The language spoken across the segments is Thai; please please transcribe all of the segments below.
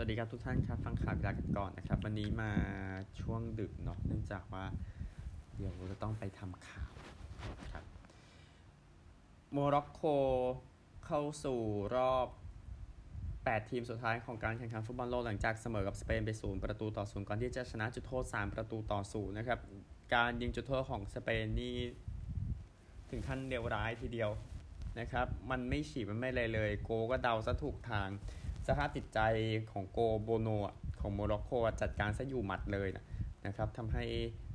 วัสดีครับทุกท่านครับ ฟังข่าวกีฬากันก่อนนะครับ วันนี้มาช่วงดึกเนาะเนื่องจากว่า เดี๋ยวจะต้องไปทำข่าวครับโมร็อกโกเข้าสู่รอบ 8 ทีมสุดท้ายของการแข่งขันฟุตบอลโลกหลังจากเสมอกับสเปนไปศูนย์ประตูต่อศูนย์ก่อนที่จะชนะจุดโทษ 3 ประตูต่อศูนย์นะครับ การยิงจุดโทษของสเปนนี่ถึงขั้นเดียวร้ายทีเดียวนะครับ มันไม่ฉีบมันไม่เลยเลย โกก็เดาซะถูกทาง สภาพจิตใจของโกโบโนของโมร็อกโกจัดการซะอยู่หมัดเลยนะนะครับทำให้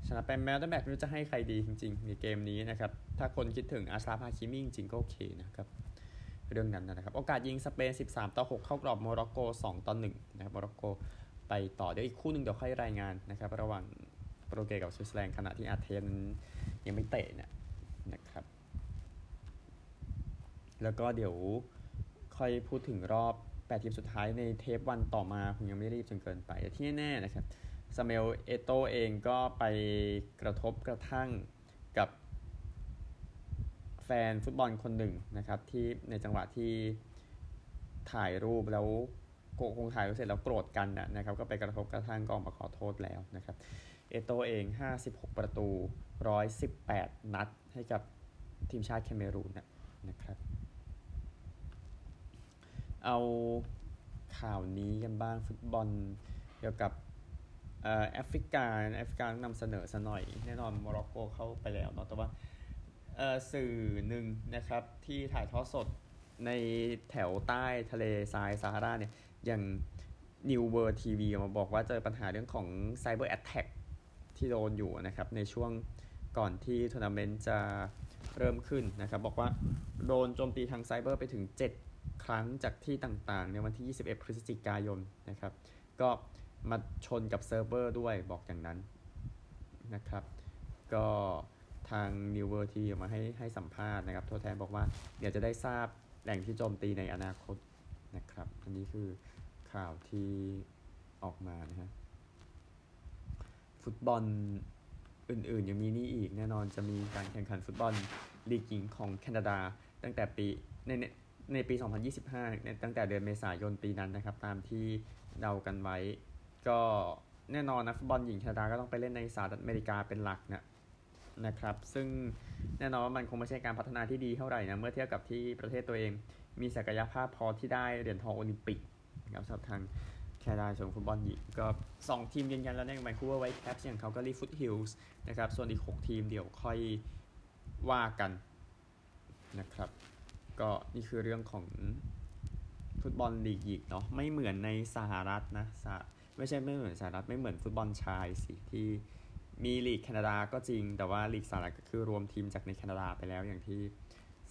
ชนะไปแม้แต่แบบไม่รู้จะให้ใครดีจริง ๆ ในเกมนี้นะครับ ถ้าคนคิดถึงอาซาพาคิมิงจริงก็โอเคนะครับ เรื่องนั้นนะครับ โอกาสยิงสเปน 13 ต่อ 6 เข้ากรอบโมร็อกโก 2 ต่อ 1 นะครับ โมร็อกโกไปต่อเดี๋ยวอีกคู่หนึ่งเดี๋ยวค่อยรายงานนะครับ ระหว่างโปรเกสกับสวิตเซอร์แลนด์ขณะที่อาเทนยังไม่เตะเนี่ยนะครับ แล้วก็เดี๋ยวค่อยพูดถึงรอบ 8 ทีมสุดท้ายในเทปวันต่อมาผมยังไม่รีบจนเกินไปแต่ที่แน่ๆนะครับสเมลเอโตเองก็ไปกระทบกระทั่งกับแฟนฟุตบอลคนหนึ่งนะครับที่ในจังหวะที่ถ่ายรูปแล้วคงถ่ายรูปเสร็จแล้วโกรธกันนะครับก็ไปกระทบกระทั่งก็ออกมาขอโทษแล้วนะครับเอโตเอง 56 ประตู 118 นัดให้กับทีมชาติแคเมรูนนะครับ เอาข่าวนี้กันบ้างฟุตบอลเกี่ยวกับแอฟริกาแอฟริกานำเสนอซะหน่อย แน่นอนโมร็อกโกเข้าไปแล้วเนาะแต่ว่าสื่อหนึ่งนะครับที่ถ่ายทอดสดในแถวใต้ทะเลทรายซาฮาราเนี่ย อย่าง New World TV มาบอกว่าเจอปัญหาเรื่องของ Cyber Attack ที่โดนอยู่นะครับ ในช่วงก่อนที่ทัวร์นาเมนต์จะเริ่มขึ้นนะครับ บอกว่าโดนโจมตีทางไซเบอร์ไปถึง 7 ครั้งจากที่ต่างๆ ในวันที่ 21 พฤศจิกายนนะครับ ก็มาชนกับเซิร์ฟเวอร์ด้วยบอกอย่างนั้นนะครับ ก็ทาง New World ทีมาให้ให้สัมภาษณ์นะครับ ตัวแทนบอกว่าเดี๋ยวจะได้ทราบแหล่งที่โจมตีในอนาคตนะครับ อันนี้คือข่าวที่ออกมานะฮะฟุตบอลอื่นๆยังมีนี่อีกแน่นอนจะมีการแข่งขันฟุตบอลลีกหญิงของแคนาดา ตั้งแต่ปีใน ในปี 2025 ตั้งแต่เดือนเมษายนปีนั้นนะครับ ตามที่เดากันไว้ ก็แน่นอนนะฟุตบอลหญิงแคนาดาก็ต้องไปเล่นในสหรัฐอเมริกาเป็นหลักนะนะครับ ซึ่งแน่นอนว่ามันคงไม่ใช่การพัฒนาที่ดีเท่าไหร่นะ เมื่อเทียบกับที่ประเทศตัวเอง มีศักยภาพพอที่ได้เหรียญทองโอลิมปิกนะครับสำหรับทางแคนาดาส่วนฟุตบอลหญิงก็ 2 ทีมยืนยันแล้วในแวนคูเวอร์ไวท์แคปส์อย่างคาลการีฟุตฮิลส์นะครับ ส่วนอีก 6 ทีมเดี๋ยวค่อยว่ากันนะครับ ก็นี่คือเรื่องของฟุตบอลลีกหญิงเนาะไม่เหมือนในสหรัฐนะไม่ใช่ไม่เหมือนสหรัฐไม่เหมือนฟุตบอลชายสิที่มีลีกแคนาดาก็จริง แต่ว่าลีกสหรัฐก็คือรวมทีมจากในแคนาดาไปแล้วอย่างที่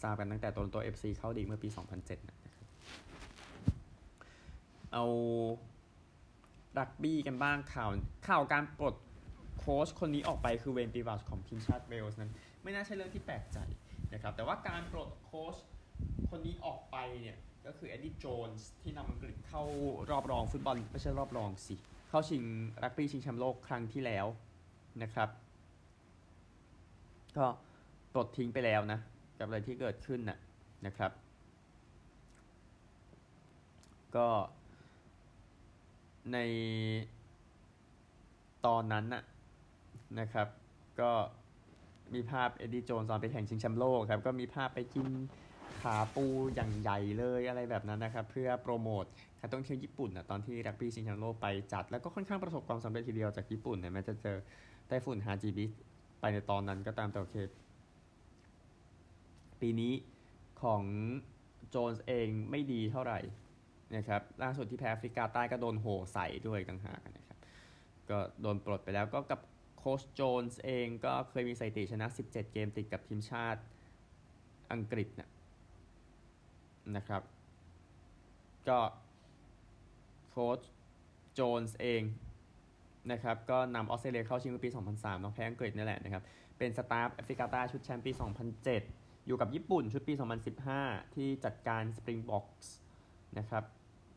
ทราบกันตั้งแต่ตนตัว FC เข้าดีเมื่อปี 2007นะครับเอารักบี้กันบ้างข่าวข่าวการปลดโค้ชคนนี้ออกไปคือเวนปีวัชของทีมชาติเวลส์นั้น ไม่น่าใช่เรื่องที่แปลกใจนะครับแต่ว่าการปลดโค้ช คนนี้ออกไปเนี่ย ก็คือเอ็ดดี้โจนส์ที่นำอังกฤษเข้ารอบรองฟุตบอลไม่ใช่รอบรองสิ เข้าชิงรักบี้ชิงแชมป์โลกครั้งที่แล้วนะครับ ก็ปลดทิ้งไปแล้วนะ กับอะไรที่เกิดขึ้นนะนะครับ ก็ในตอนนั้นนะนะครับ ก็มีภาพเอ็ดดี้โจนส์ตอนไปแข่งชิงแชมป์โลกครับ ก็มีภาพไปกิน ขาปูอย่างใหญ่เลยอะไรแบบนั้นนะครับ เพื่อโปรโมทการท่องเที่ยวญี่ปุ่นนะตอนที่รักบี้ชิงแชมป์โลกไปจัด แล้วก็ค่อนข้างประสบความสำเร็จทีเดียวจากญี่ปุ่นเนี่ยแม้จะเจอไต้ฝุ่นฮาจิบิไปในตอนนั้นก็ตามแต่โอเค ปีนี้ของโจนส์เองไม่ดีเท่าไหร่นะครับล่าสุดที่แพ้แอฟริกาใต้ก็โดนโหใส่ด้วยต่างหากนะครับก็โดนปลดไปแล้วก็กับโค้ชโจนส์เองก็เคยมีสถิติชนะ 17 เกมติดกับทีมชาติอังกฤษนะ นะครับ ก็โค้ชโจนส์เองนะครับก็นำออสเตรเลียเข้าชิงปี 2003ก่อนแพ้อังกฤษนี่แหละนะครับ เป็นสตาฟแอฟริกาใต้ชุดแชมป์ปี 2007 อยู่กับญี่ปุ่นชุดปี 2015 ที่จัดการสปริงบอกส์นะครับ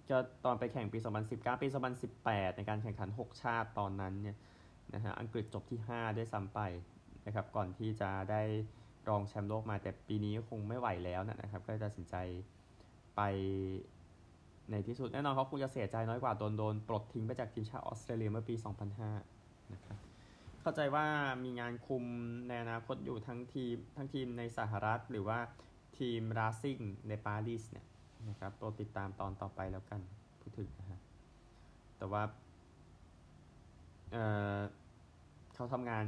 ก็ตอนไปแข่งปี 2019 ปี 2018 ในการแข่งขัน 6 ชาติตอนนั้นเนี่ยนะฮะอังกฤษจบที่5ได้ซ้ำไปนะครับก่อนที่จะได้รองแชมป์โลกมาแต่ปีนี้คงไม่ไหวแล้วนะครับ ก็ตัดสินใจ ไปในที่สุดแน่นอนเขาคงจะเสียใจน้อยกว่าโดนโดนปลดทิ้งไปจากทีมชาติออสเตรเลียเมื่อปี 2005 นะครับเข้าใจว่ามีงานคุมในอนาคตอยู่ทั้งทีมทั้งทีมในสหรัฐ หรือว่าทีมราซิงในปารีสเนี่ยนะครับโปรดติดตามตอนต่อไปแล้วกันพูดถึงนะฮะแต่ว่าเเขาทำงาน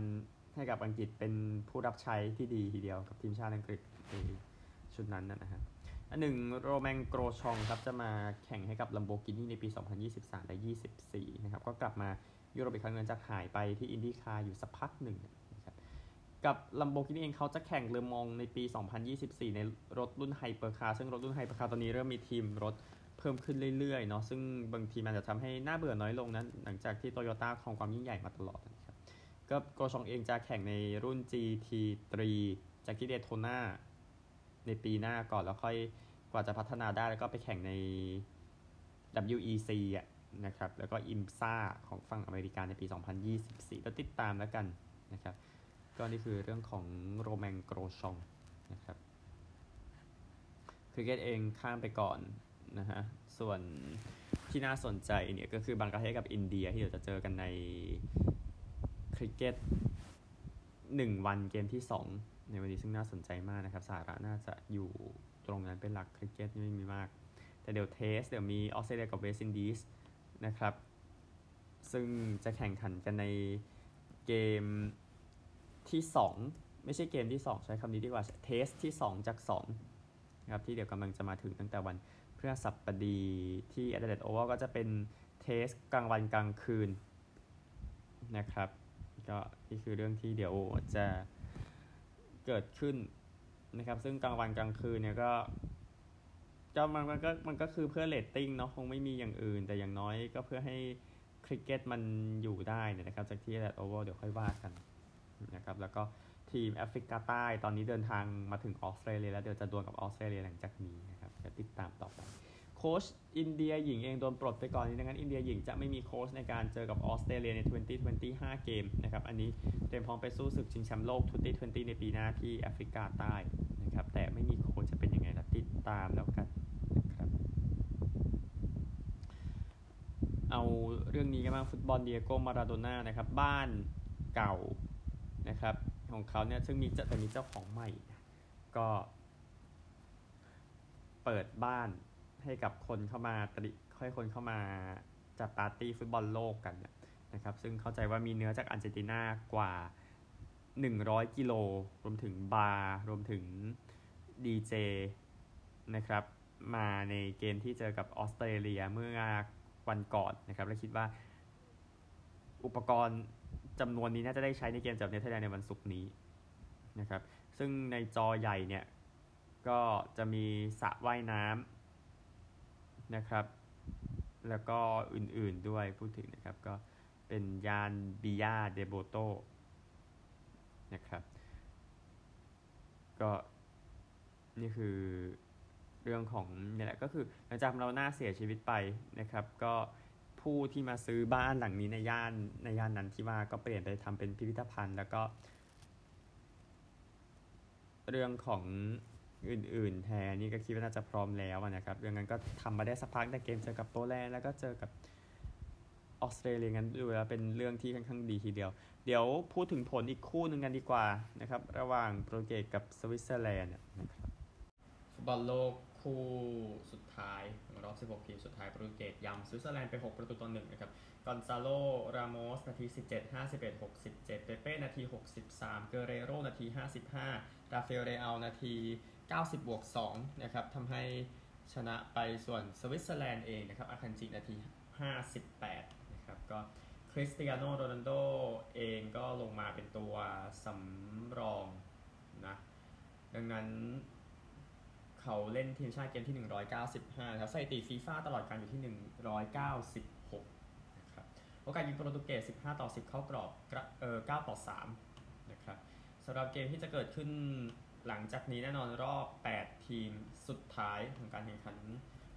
ให้กับอังกฤษเป็นผู้รับใช้ที่ดีทีเดียวกับทีมชาติอังกฤษในชุดนั้นนะฮะอัน หนึ่งโรแมนโกรชองครับจะมาแข่งให้กับลัมโบกินีในปี 2023 และ 24 นะครับ ก็กลับมายุโรปอีกครั้งนึงจากหายไปที่อินดี้คาร์อยู่สักพักหนึ่งนะครับกับลัมโบกินีเองเขาจะแข่งเลอมองในปี 2024 ในรถรุ่นไฮเปอร์คาร์ซึ่งรถรุ่นไฮเปอร์คาร์ตอนนี้เริ่มมีทีมรถเพิ่มขึ้นเรื่อยๆเนาะซึ่งบางทีมันจะทำให้น่าเบื่อน้อยลงนั้นหลังจากที่โตโยต้าครองความยิ่งใหญ่มาตลอดนะครับก็โกรชองเองจะแข่งในรุ่น GT3 จากที่เดโทนา ในปีหน้าก่อนแล้วค่อยกว่าจะพัฒนาได้แล้วก็ไปแข่งใน WEC อะนะครับ แล้วก็ IMSA ของฝั่งอเมริกาในปี 2024ก็ติดตามแล้วกันนะครับ ก็นี่คือเรื่องของโรแมนโกรชองนะครับคริกเก็ตเองข้ามไปก่อนนะฮะ ส่วนที่น่าสนใจเนี่ยก็คือบังกลาเทศกับอินเดียที่เดี๋ยวจะเจอกันในคริกเก็ต1วันเกมที่ 2 ในวันนี้ซึ่งน่าสนใจมากนะครับสาระน่าจะอยู่ตรงนั้นเป็นหลักคริกเก็ตไม่มีมาก แต่เดี๋ยวเทสต์ เดี๋ยวมีออสเตรเลียกับเวสต์อินดีสนะครับ ซึ่งจะแข่งขันกันในเกมที่ 2 ไม่ใช่เกมที่ 2 ใช้คำนี้ดีกว่าเทสต์ที่ 2 จาก 2 นะครับ ที่เดี๋ยวกำลังจะมาถึงตั้งแต่วันพฤหัสบดีที่แอดิเลดโอวัลก็จะเป็นเทสต์กลางวันกลางคืนนะครับ ก็นี่คือเรื่องที่เดี๋ยวจะ เกิดขึ้นนะครับ ซึ่งกลางวันกลางคืนเนี่ยก็ก็มันมันก็มันก็คือเพื่อเรตติ้งเนาะคงไม่มีอย่างอื่น แต่อย่างน้อยก็เพื่อให้คริกเก็ตมันอยู่ได้นะครับ จากที่แอดิเลดโอวัลเดี๋ยวค่อยว่ากันนะครับ แล้วก็ทีมแอฟริกาใต้ตอนนี้เดินทางมาถึงออสเตรเลียแล้วเดี๋ยวจะดวลกับออสเตรเลียหลังจากนี้นะครับจะติดตามต่อไป โค้ชอินเดียหญิงเองโดนปลดไปก่อนนี้ดังนั้นอินเดียหญิงจะไม่มีโค้ชในการเจอกับออสเตรเลียใน 2025 เกมนะครับ อันนี้เตรียมพร้อมไปสู้ศึกชิงแชมป์โลก 2020 ในปีหน้าที่แอฟริกาใต้นะครับ แต่ไม่มีโค้ชจะเป็นยังไงล่ะติดตามแล้วกันนะครับเอาเรื่องนี้กันบ้างฟุตบอลเดียโกมาราโดน่านะครับบ้านเก่านะครับของเขาเนี่ยซึ่งมีแต่มีเจ้าของใหม่ ก็เปิดบ้าน ให้กับคนเข้ามาตริค่อยคนเข้ามาจัดปาร์ตี้ฟุตบอลโลกกันนะครับ ซึ่งเข้าใจว่ามีเนื้อจากอาร์เจนตินากว่า 100 กิโล รวมถึงบาร์รวมถึงดีเจนะครับ มาในเกมที่เจอกับออสเตรเลียเมื่อวันก่อนนะครับ และคิดว่าอุปกรณ์จำนวนนี้น่าจะได้ใช้ในเกมจับเนเธอร์แลนด์ในวันศุกร์นี้นะครับ ซึ่งในจอใหญ่เนี่ยก็จะมีสระว่ายน้ำ นะครับ แล้วก็อื่นๆด้วยพูดถึงนะครับ ก็เป็นยานบิยาเดโบโตนะครับ ก็นี่คือเรื่องของนี่แหละก็คือหลังจากเราหน้าเสียชีวิตไปนะครับ ก็ผู้ที่มาซื้อบ้านหลังนี้ในย่านในย่านนั้นที่ว่าก็เปลี่ยนไปทำเป็นพิพิธภัณฑ์ แล้วก็ เรื่องของ อื่นๆ แทนนี่ก็คิดว่าน่าจะพร้อมแล้วนะครับเรื่องนั้นก็ทำมาได้สักพักในเกมเจอกับโปแลนด์แล้วก็เจอกับออสเตรเลียงั้นดูแล้วเป็นเรื่องที่ค่อนข้างดีทีเดียว เดี๋ยวพูดถึงผลอีกคู่หนึ่งกันดีกว่านะครับ ระหว่างโปรตุเกสกับสวิตเซอร์แลนด์นะครับฟุตบอลโลกคู่สุดท้ายรอบ 16 ทีมสุดท้ายโปรตุเกสยำสวิตเซอร์แลนด์ไป 6 ประตูต่อหนึ่งนะครับกอนซาโล รามอส นาที 17 51 67 เปเป้ นาที 63 เกเรโร นาที 55 ราฟาเอลเลเอา นาที 90 บวก 2 นะครับทำให้ชนะไปส่วนสวิตเซอร์แลนด์เองนะครับอาคันจินาที 58 นะครับก็คริสเตียโนโรนัลโดเองก็ลงมาเป็นตัวสำรองนะดังนั้นเขาเล่นทีมชาติเกมที่ 195นะครับสถิติฟีฟ่าตลอดการอยู่ที่ 196นะครับโอกาสยิงโปรตุเกส 15 ต่อ 10 เข้ากรอบเอ่อ9ต่อ3นะครับสำหรับเกมที่จะเกิดขึ้น หลังจากนี้แน่นอนรอบ 8 ทีมสุดท้ายของการแข่งขัน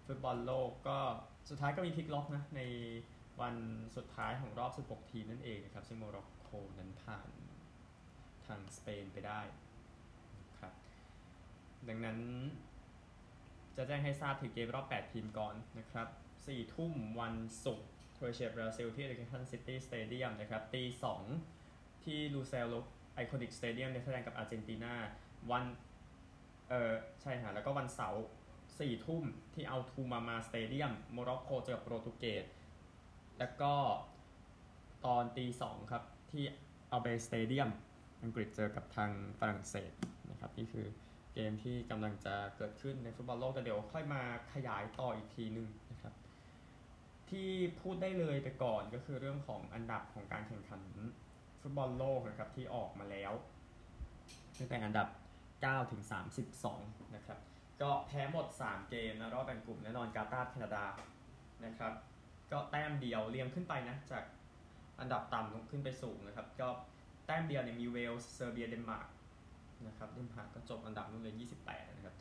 ฟุตบอลโลกก็สุดท้ายก็มีพลิกล็อกนะในวันสุดท้ายของรอบ 16 ทีมนั่นเองนะครับ ซึ่งโมร็อกโกนั้นผ่านทางสเปนไปได้ครับดังนั้น จะแจ้งให้ทราบถึงเกมรอบ 8 ทีมก่อนนะครับ4ทุ่มวันศุกร์โครเอเชียบราซิลที่เอดูเคชันซิตี้สเตเดียมนะครับตี2ที่ลูเซลไอคอนิกสเตเดียมเนเธอร์แลนด์กับอาร์เจนตินา วันเออใช่ฮะแล้วก็วันเสาร์สี่ทุ่มที่อัลทูมามาสเตเดียมโมร็อกโกเจอโปรตุเกสแล้วก็ตอนตีสองครับ ที่อัลเบตสเตเดียมอังกฤษเจอกับทางฝรั่งเศสนะครับนี่คือเกมที่กำลังจะเกิดขึ้นในฟุตบอลโลกแต่เดี๋ยวค่อยมาขยายต่ออีกทีนึงนะครับ ที่พูดได้เลยไปก่อนก็คือเรื่องของอันดับของการแข่งขันฟุตบอลโลกนะครับที่ออกมาแล้วตั้งแต่อันดับ 9ถึง32นะครับก็แพ้หมด 3 เกมนะรอบแบ่งกลุ่มแน่นอนกาตาร์แคนาดานะครับก็แต้มเดียวเรียงขึ้นไปนะจากอันดับต่ำลงขึ้นไปสูงนะครับก็แต้มเดียวเนี่ยมีเวลส์เซอร์เบียเดนมาร์กนะครับเดนมาร์กก็จบอันดับนู้นเลย28นะครับ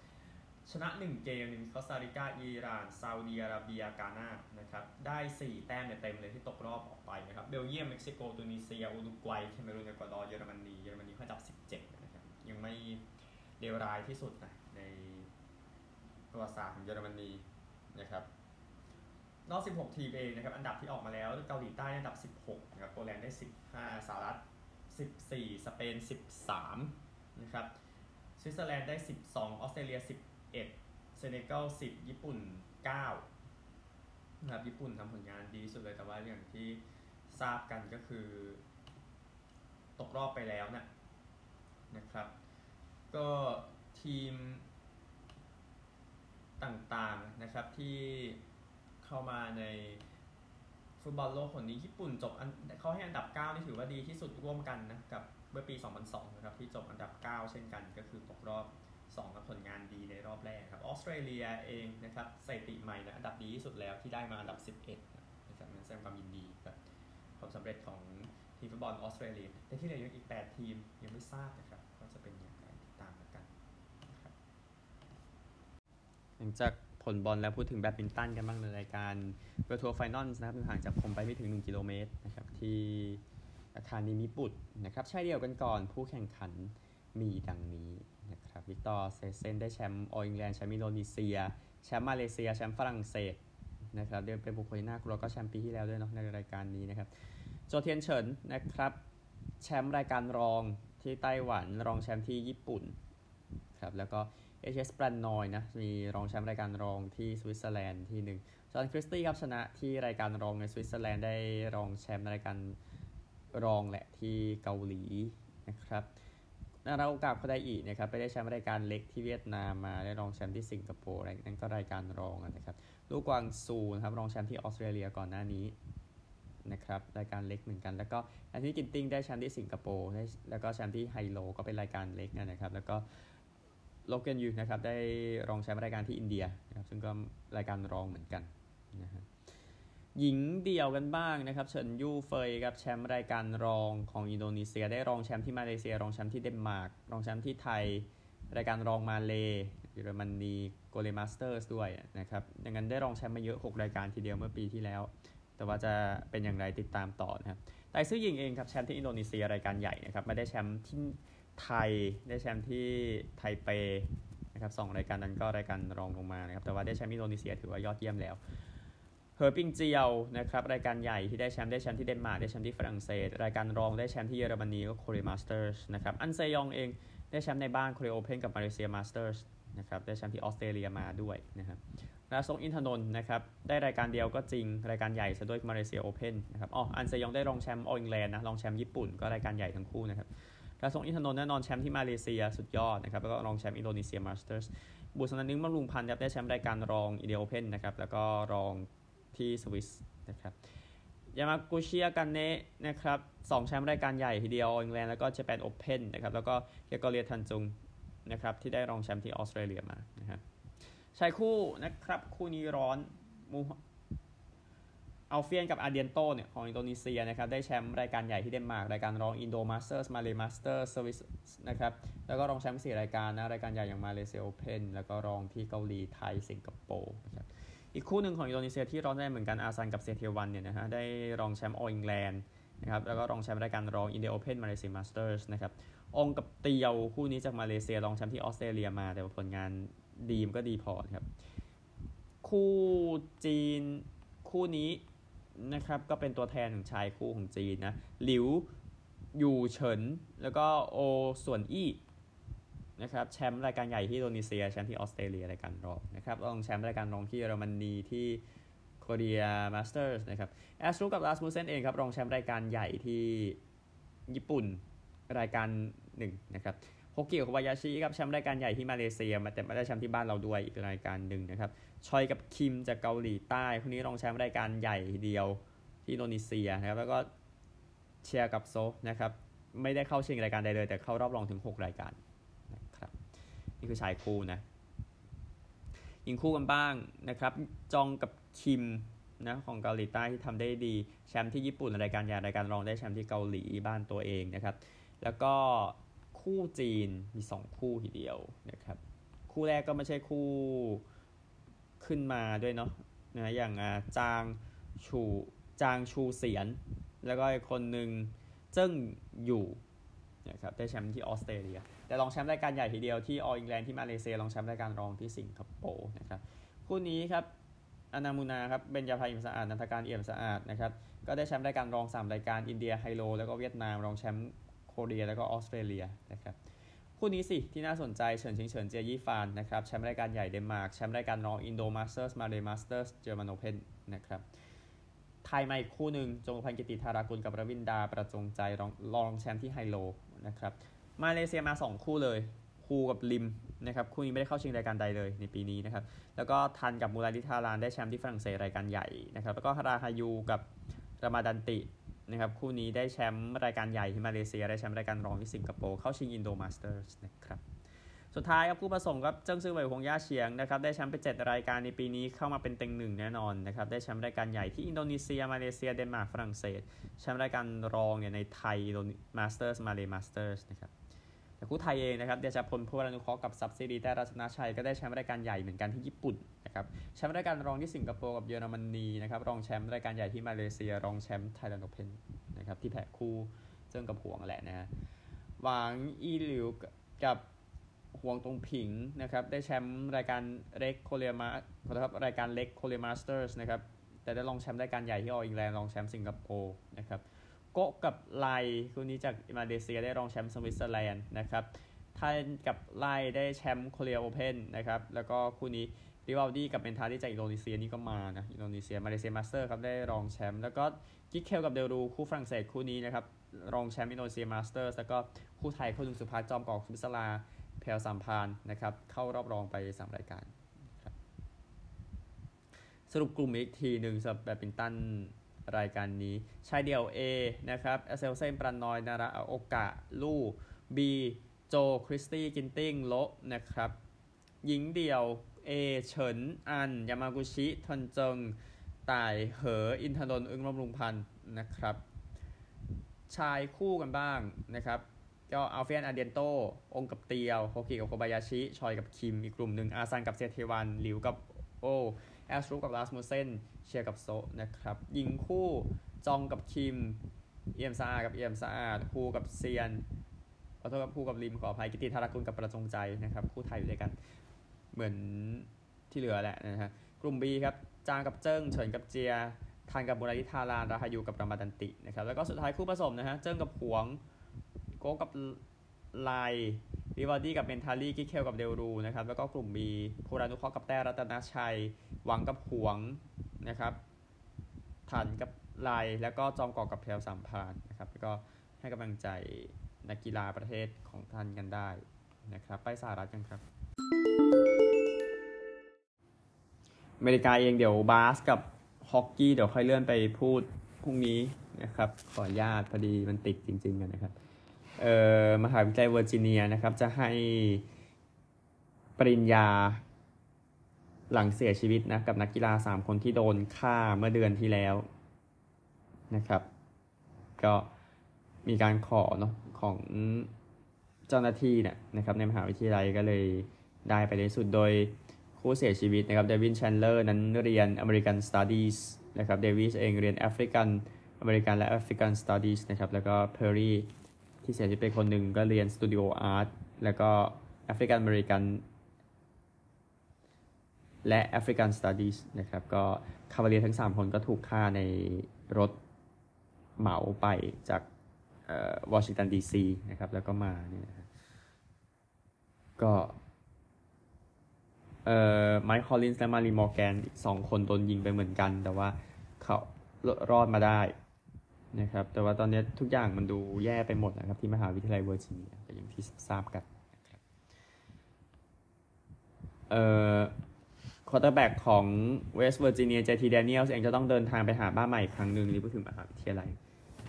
ชนะ 1 เกมมีคอสตาริกาอิหร่านซาอุดีอาระเบียกานานะครับได้ 4 แต้มเต็มเลยที่ตกรอบออกไปนะครับเบลเยียมเม็กซิโกตุนิเซียอุรุกวัยเคเมรูนเอกวาดอร์เยอรมนีเยอรมนีอันดับ 17นะครับยังไม่ เลวร้ายที่สุดนะในประวัติศาสตร์ของเยอรมนีนะครับนอก16 ทีมเองนะครับ อันดับที่ออกมาแล้ว เกาหลีใต้อันดับ 16 นะครับ โปแลนด์ได้ 15 สหรัฐ 14 สเปน 13 นะครับ สวิตเซอร์แลนด์ได้ 12 ออสเตรเลีย 11 เซเนกัล 10 ญี่ปุ่น 9 นะครับ ญี่ปุ่นทำผลงานดีสุดเลย แต่ว่าอย่างที่ทราบกันก็คือ ตกรอบไปแล้วนะนะครับ ก็ทีมต่างๆนะครับที่เข้ามาในฟุตบอลโลกคนนี้ญี่ปุ่นจบเขาให้อันดับ 9 นี่ถือว่าดีที่สุดร่วมกันนะกับเมื่อปี 2002 นะครับที่จบอันดับ 9 เช่นกัน ก็คือตกรอบ 2 กับผลงานดีในรอบแรกครับออสเตรเลียเองนะครับสถิติใหม่นะอันดับดีที่สุดแล้วที่ได้มาอันดับ 11นะครับงั้นแสดงความยินดีกับความสำเร็จของทีมฟุตบอลออสเตรเลียแต่ที่เหลือยังอีก 8 ทีมยังไม่ทราบนะครับว่าจะเป็นอย่างไรติดตามกันนะครับ หลังจากผลบอลแล้วพูดถึงแบดมินตันกันบ้างในรายการเวิลด์ทัวร์ไฟนอลนะครับห่างจากผมไปไม่ถึง 1 กิโลเมตรนะครับที่อาคารนิมิบุตรนะครับชายเดี่ยวกันก่อนผู้แข่งขันมีดังนี้นะครับวิกเตอร์แอ็กเซลเซนได้แชมป์ออลอิงแลนด์แชมป์อินโดนีเซียแชมป์มาเลเซียแชมป์ฝรั่งเศสนะครับเดินเป็นบุคคลน่ากลัวก็แชมป์ปีที่แล้วด้วยเนาะในรายการนี้นะครับโจวเทียนเฉินนะครับแชมป์รายการรองที่ไต้หวันรองแชมป์ที่ญี่ปุ่นครับแล้วก็ HS ปรันนอยนะมีรองแชมป์รายการรองที่สวิตเซอร์แลนด์ที่หนึ่งโจนาธานคริสตี้ครับชนะที่รายการรองในสวิตเซอร์แลนด์ได้รองแชมป์รายการรองแหละที่เกาหลีนะครับนาราโอกาสเขาได้อีกนะครับไปได้แชมป์รายการเล็กที่เวียดนามมาได้รองแชมป์ที่สิงคโปร์นั่นก็รายการรองนะครับลู่กวางซูนะครับรองแชมป์ที่ออสเตรเลียก่อนหน้านี้นะครับรายการเล็กเหมือนกัน แล้วก็แอนโทนีกินติ้งได้แชมป์ที่สิงคโปร์แล้วก็แชมป์ที่ไฮโลก็เป็นรายการเล็กนะครับแล้วก็ โลห์เคียนยูนะครับได้รองแชมป์รายการที่อินเดียนะครับซึ่งก็รายการรองเหมือนกันนะฮะหญิงเดี่ยวกันบ้างนะครับเฉินยูเฟยครับแชมป์รายการรองของอินโดนีเซีย ได้รองแชมป์ที่มาเลเซีย รองแชมป์ที่เดนมาร์กรองแชมป์ที่ไทย รายการรองมาเลเยอรมนีโคเรียมาสเตอร์สด้วยนะครับดังนั้นได้รองแชมป์มาเยอะ 6 รายการทีเดียวเมื่อปีที่แล้ว แต่ว่าจะเป็นอย่างไรติดตามต่อนะครับไต้จื่ออิงเองครับแชมป์ที่อินโดนีเซียรายการใหญ่นะครับไม่ได้แชมป์ที่ ไทยได้แชมป์ที่ไทเปนะครับสองรายการนั้นก็รายการรองลงมานะครับแต่ว่าได้แชมป์อินโดนีเซียถือว่ายอดเยี่ยมแล้วเฮอร์ปิงเจียวนะครับรายการใหญ่ที่ได้แชมป์ได้แชมป์ที่เดนมาร์กได้แชมป์ที่ฝรั่งเศส รายการรองได้แชมป์ที่เยอรมนีก็โคเรียมาสเตอร์สนะครับอันเซยองเองได้แชมป์ในบ้านโคเรียโอเพนกับมาเลเซียมาสเตอร์สนะครับได้แชมป์ที่ออสเตรเลียมาด้วยนะครับรัชนกอินทนนท์นะครับได้รายการเดียวก็จริง รายการใหญ่ซะด้วยมาเลเซียโอเพนนะครับอ๋ออันเซยองได้รองแชมป์ออลอิงแลนด์นะรองแชมป์ญี่ปุ่นก็รายการใหญ่ทั้งคู่นะครับ รัชนกอินทนนท์แน่นอนแชมป์ที่มาเลเซียสุดยอดนะครับแล้วก็รองแชมป์อินโดนีเซียมาสเตอร์สบุศนันทน์อึ๊งบำรุงพันธุ์ได้แชมป์รายการรองอินเดียโอเพนนะครับแล้วก็รองที่สวิสนะครับยามากุชิอากาเนะนะครับสองแชมป์รายการใหญ่ทีเดียวอังกฤษแล้วก็ญี่ปุ่นโอเพนนะครับแล้วก็เกรกอเรียทันจุงนะครับที่ได้รองแชมป์ที่ออสเตรเลียมานะครับชายคู่นะครับคู่นี้ร้อนมู อัลเฟียนกับอาร์เดียนโตเนี่ยของอินโดนีเซียนะครับได้แชมป์รายการใหญ่ที่เดนมาร์กรายการรองอินโดมาสเตอร์สมาเลมาสเตอร์สวิสนะครับแล้วก็รองแชมป์สี่รายการนะรายการใหญ่อย่างมาเลเซียโอเพนแล้วก็รองที่เกาหลีไทยสิงคโปร์นะครับอีกคู่หนึ่งของอินโดนีเซียที่ร้อนได้เหมือนกันอาห์ซานกับเซเตียวานเนี่ยนะฮะได้รองแชมป์ออลอิงแลนด์นะครับแล้วก็รองแชมป์รายการรองอินเดียโอเพนมาเลเซียมาสเตอร์สนะครับองกับเตียวคู่นี้จากมาเลเซียรองแชมป์ที่ออสเตรเลียมา แต่ว่าผลงานดีมก็ดีพอครับคู่จีนคู่นี้ นะครับก็เป็นตัวแทนของชายคู่ของจีนนะหลิวอวี่เฉิน แล้วก็โอวเซวียนอี้นะครับแชมป์รายการใหญ่ที่อินโดนีเซียแชมป์ที่ออสเตรเลียรายการรองนะครับรองแชมป์รายการรองที่เยอรมนีที่โคเรียมาสเตอร์สนะครับอัสทรุปกับราสมุสเซนเองครับรองแชมป์รายการใหญ่ที่ญี่ปุ่นรายการหนึ่งนะครับ โฮกิโคบายาชิครับแชมป์รายการใหญ่ที่มาเลเซียมาแต่ไม่ได้แชมป์ที่บ้านเราด้วยอีกรายการหนึ่งนะครับชอยกับคิมจากเกาหลีใต้คนนี้รองแชมป์รายการใหญ่เดียวที่อินโดนีเซียนะครับแล้วก็เชียร์กับโซนะครับไม่ได้เข้าชิงรายการใดเลย แต่เข้ารอบรองถึง 6 รายการนะครับนี่คือชายคู่นะยิงคู่กันบ้างนะครับจองกับคิมนะของเกาหลีใต้ที่ทำได้ดีแชมป์ที่ญี่ปุ่นรายการใหญ่รายการรองได้แชมป์ที่เกาหลีบ้านตัวเองนะครับแล้วก็ คู่จีนมี2คู่ทีเดียวนะครับ คู่แรกก็ไม่ใช่คู่ขึ้นมาด้วยเนาะนะอย่างจางซูจางซูเสียน แล้วก็อีกคนหนึ่งเจิ้งอวี่นะครับได้แชมป์ที่ออสเตรเลีย แต่รองแชมป์รายการใหญ่ทีเดียวที่ออลอิงแลนด์ที่มาเลเซียรองแชมป์รายการรองที่สิงคโปร์นะครับคู่นี้ครับอนามูนาครับเบญญาภาเอี่ยมสะอาดนันทกาญจน์เอี่ยมสะอาดนะครับก็ได้แชมป์รายการรอง 3 รายการอินเดียไฮโล แล้วก็เวียดนามรองแชมป์ โคเรีย แล้วก็ออสเตรเลียนะครับคู่นี้สิที่น่าสนใจเฉินชิงเฉินเจียยี่ฟานนะครับแชมป์รายการใหญ่เดนมาร์กแชมป์รายการรองอินโดมาสเตอร์สมาเลมาสเตอร์สเจอร์มันโอเพนนะครับไทยมาอีกคู่หนึ่งจงกลพรรณ กิติธรากุลกับรวินดาประจงใจรองรองแชมป์ที่ไฮโลนะครับมาเลเซียมา 2 คู่เลยฮูกับลิมนะครับคู่นี้ไม่ได้เข้าชิงรายการใดเลยในปีนี้นะครับแล้วก็ถันกับมูราลิธารานได้แชมป์ที่ฝรั่งเศสรายการใหญ่นะครับแล้วก็ฮาราฮายูกับรามาดันติ นะครับคู่นี้ได้แชมป์รายการใหญ่ที่มาเลเซีย ได้แชมป์รายการรองที่สิงคโปร์เข้าชิงอินโดมาสเตอร์สนะครับสุดท้ายครับคู่ผสมครับเจิ้งซือเหวยหวงหย่าฉยงนะครับได้แชมป์ไป 7 รายการในปีนี้เข้ามาเป็นเต็งหนึ่งแน่นอนนะครับได้แชมป์รายการใหญ่ที่อินโดนีเซีย มาเลเซียเดนมาร์กฝรั่งเศสแชมป์รายการรองเนี่ยในไทยมาสเตอร์สมาเลมาสเตอร์สนะครับ แต่คู่ไทยเองนะครับเดชาพล พัววรานุเคราะห์กับทรัพย์สิรีแต้รัตนชัยก็ได้แชมป์รายการใหญ่เหมือนกันที่ญี่ปุ่นนะครับแชมป์รายการรองที่สิงคโปร์กับเยอรมนีนะครับรองแชมป์รายการใหญ่ที่มาเลเซีย รองแชมป์ไทยแลนด์โอเพนนะครับที่แพ้คู่เจิ้งกับหวงแหละนะฮะหวังอี้ลวี่กับหวงตงผิงนะครับได้แชมป์รายการเล็กโคเรียมาขอโทษครับรายการเล็กโคเรียมาสเตอร์สนะครับแต่ได้รองแชมป์รายการใหญ่ที่อออลอิงแลนด์รองแชมป์สิงคโปร์นะครับ โกะกับไลคู่นี้จากมาเลเซียได้รองแชมป์สวิตเซอร์แลนด์นะครับถันกับไลได้แชมป์โคเรียโอเพนนะครับ แล้วก็คู่นี้ริวัลดี้กับเมนทารี่จากอินโดนีเซียนี่ก็มานะ อินโดนีเซีย มาเลเซียมาสเตอร์ครับได้รองแชมป์แล้วก็กิเคลกับเดลรูคู่ฝรั่งเศสคู่นี้นะครับรองแชมป์อินโดนีเซียมาสเตอร์แล้วก็คู่ไทยคู่สุภัค จอมเกาะ ศุภิสราเพียวสามพรานนะครับเข้ารอบรองไป3รายการ สรุปกลุ่มอีกทีหนึ่งสำหรับแบดมินตัน รายการนี้ ชายเดี่ยว A นะครับแอ็กเซลเซนปรันนอยนาราโอกะลู่ B โจคริสตี้กินติ้งโลนะครับ หญิงเดี่ยว A เฉินอัน ยามากุชิทอนเจิงต่ายเหออินทนนท์อึ้งร่มลุงพันธ์นะครับ ชายคู่กันบ้างนะครับก็อัลเฟียนอาร์เดียนโต องกับเตียว โฮกิกับโคบายาชิ ชอยกับคิม อีกกลุ่มหนึ่งอาซันกับเซเทียวัน หลิวกับโอแอสรูกับลาสมูเซน เชียร์กับโซนะครับ ยิงคู่จองกับคิม เอียมซากับเอียมซาคู่กับเซียนขอโทษครับคู่กับริมขออภัยกิติธารกุลกับประจงใจนะครับ คู่ไทยอยู่ด้วยกัน เหมือนที่เหลือแหละนะฮะกลุ่ม B ครับจางกับเจิ้งเฉินกับเจียทานกับบุราริธารานราฮายูกับรามาดันตินะครับแล้วก็สุดท้ายคู่ผสมนะฮะเจิ้งกับหวงโก้กับไลริวัลดี้กับเมนทารี่กิเคลกับเดลรูนะครับแล้วก็กลุ่ม B พัววรานุเคราะห์กับแต้รัตนชัย หวังกับหวง นะครับถันกับไลแล้วก็จอมเกาะกับเพียวสามพรานนะครับแล้วก็ให้กำลังใจนักกีฬาประเทศของท่านกันได้นะครับ ไปสหรัฐกันครับอเมริกาเองเดี๋ยวบาสกับฮอกกี้เดี๋ยวค่อยเลื่อนไปพูดพรุ่งนี้นะครับ ขออนุญาตพอดีมันติดจริงๆกันนะครับเอ่อมหาวิทยาลัยเวอร์จิเนียนะครับ จะให้ปริญญา หลังเสียชีวิตนะกับนักกีฬา 3 คนที่โดนฆ่าเมื่อเดือนที่แล้วนะครับ ก็มีการขอเนาะของเจ้าหน้าที่เนี่ยนะครับในมหาวิทยาลัยก็เลยได้ไปในสุดโดยผู้เสียชีวิตนะครับเดวินแชนเลอร์นั้นเรียน American Studies นะครับเดวิสเองเรียน African American และ African Studies นะครับแล้วก็เพอร์รี่ที่เสียชีวิตเป็นคนหนึ่งก็เรียน Studio Art แล้วก็ African American และ African Studies นะครับ ก็คาวาเลียร์ทั้ง 3 คนก็ถูกฆ่าในรถเหมาไปจากวอชิงตันดีซีนะครับ แล้วก็มาเนี่ยก็เอ่อไมค์คอลลินส์และมารีมอร์แกนอีกสองคนโดนยิงไปเหมือนกัน แต่ว่าเขารอดมาได้นะครับ แต่ว่าตอนนี้ทุกอย่างมันดูแย่ไปหมดนะครับ ที่มหาวิทยาลัยเวอร์จิเนียอย่างที่ทราบกันนะครับเอ่อ ควอเตอร์แบ็กของเวสต์เวอร์จิเนียเจทีแดเนียลเองจะต้องเดินทางไปหาบ้านใหม่อีกครั้งหนึ่งนี่พูดถึงมหาวิทยาลัย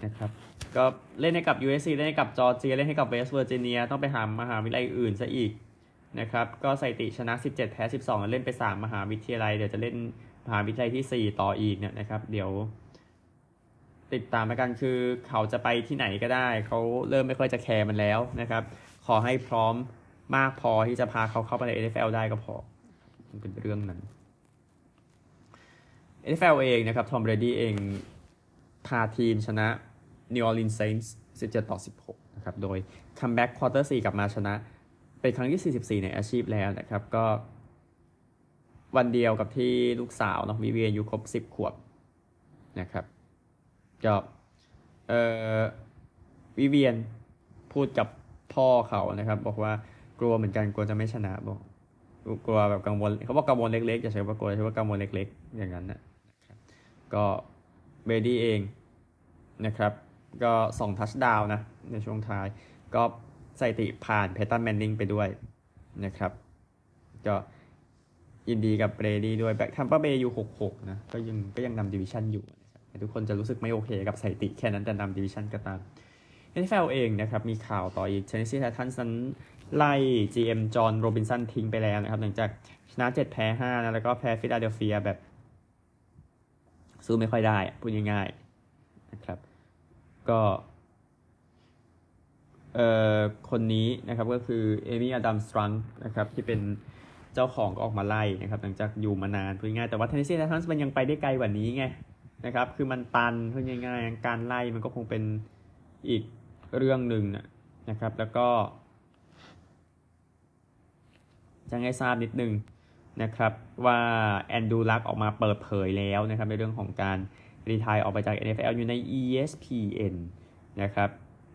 นะครับก็เล่นให้กับ USC เล่นให้กับจอร์เจียเล่นให้กับเวสต์เวอร์จิเนียต้องไปหามหาวิทยาลัยอื่นซะอีกนะครับก็สถิติชนะ 17 แพ้ 12 เล่นไป 3 มหาวิทยาลัย เดี๋ยวจะเล่นมหาวิทยาลัยที่ 4 ต่ออีกเนี่ยนะครับ เดี๋ยวติดตามไปกันคือเขาจะไปที่ไหนก็ได้ เขาเริ่มไม่ค่อยจะแคร์มันแล้วนะครับ ขอให้พร้อมมากพอที่จะพาเขาเข้าไปใน NFL ได้ก็พอ เป็นเรื่องนั้น NFL เองนะครับทอมเบรดี้เองพาทีมชนะ New Orleans Saints 17 ต่อ 16 นะครับ โดยคัมแบ็ก quarter 4กลับมาชนะ เป็นครั้งที่ 44 ในอาชีพแล้วนะครับ ก็วันเดียวกับที่ลูกสาวเนาะวิเวียนอายุครบ 10 ขวบนะครับก็เอ่อวิเวียนพูดกับพ่อเขานะครับ บอกว่ากลัวเหมือนกันกลัวจะไม่ชนะบอก กลัวแบบกังวลเขาบอกกังวลเล็กๆอย่าใช้ว่ากลัวใช้ว่ากังวลเล็กๆ อย่างนั้นนะก็เบดี้เองนะครับก็ส่งทัชดาวนะ ในช่วงท้าย ก็สถิติผ่านเพตันแมนนิงไปด้วยนะครับ ก็ยินดีกับเบรดี้ด้วยแบ็คทัมเปอร์เบย์อยู่6-6นะ ก็ยังก็ยังนำดิวิชันอยู่นะครับแต่ทุกคนจะรู้สึกไม่โอเคกับสถิติแค่นั้นแต่นำดิวิชันก็ตาม NFL เองนะครับ มีข่าวต่ออีกเทนเนสซีไททันนั้น ไล่ GM จอห์นโรบินสันทิ้งไปแล้วนะครับ หลังจากชนะ 7 แพ้ 5 นะ แล้วก็แพ้ฟิลาเดลเฟียแบบ สู้ไม่ค่อยได้ พูดง่ายๆนะครับ ก็เอ่อคนนี้นะครับก็คือเอมี่อดัมสตรังนะครับที่เป็นเจ้าของก็ออกมาไล่นะครับหลังจากอยู่มานานพูดง่ายแต่ว่าเทนเนสซีไททันส์มันยังไปได้ไกลกว่านี้ไงนะครับคือมันตันพูดง่ายๆ การไล่มันก็คงเป็นอีกเรื่องหนึ่งนะนะครับแล้วก็ จะให้ทราบนิดนึงนะครับว่าแอนดูลักออกมาเปิดเผยแล้วนะครับในเรื่องของการรีทายออกไปจาก NFL อยู่ใน ESPN นะครับ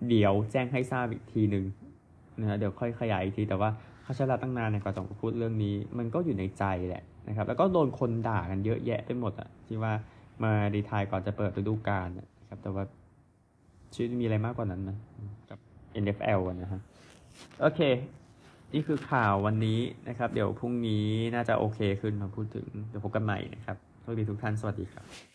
เดี๋ยวแจ้งให้ทราบอีกทีหนึ่งนะฮะเดี๋ยวค่อยขยายอีกที แต่ว่าเขาใช้เวลาตั้งนานในการต้องพูดเรื่องนี้ มันก็อยู่ในใจแหละนะครับแล้วก็โดนคนด่ากันเยอะแยะไปหมดอะที่ว่ามารีทายก่อนจะเปิดฤดูกาลนะครับแต่ว่าชีวิตมีอะไรมากกว่านั้นนะกับ NFL อะนะฮะโอเค นี่คือข่าววันนี้นะครับ เดี๋ยวพรุ่งนี้น่าจะโอเคขึ้นมาพูดถึง เดี๋ยวพบกันใหม่นะครับสวัสดีทุกท่าน สวัสดีครับ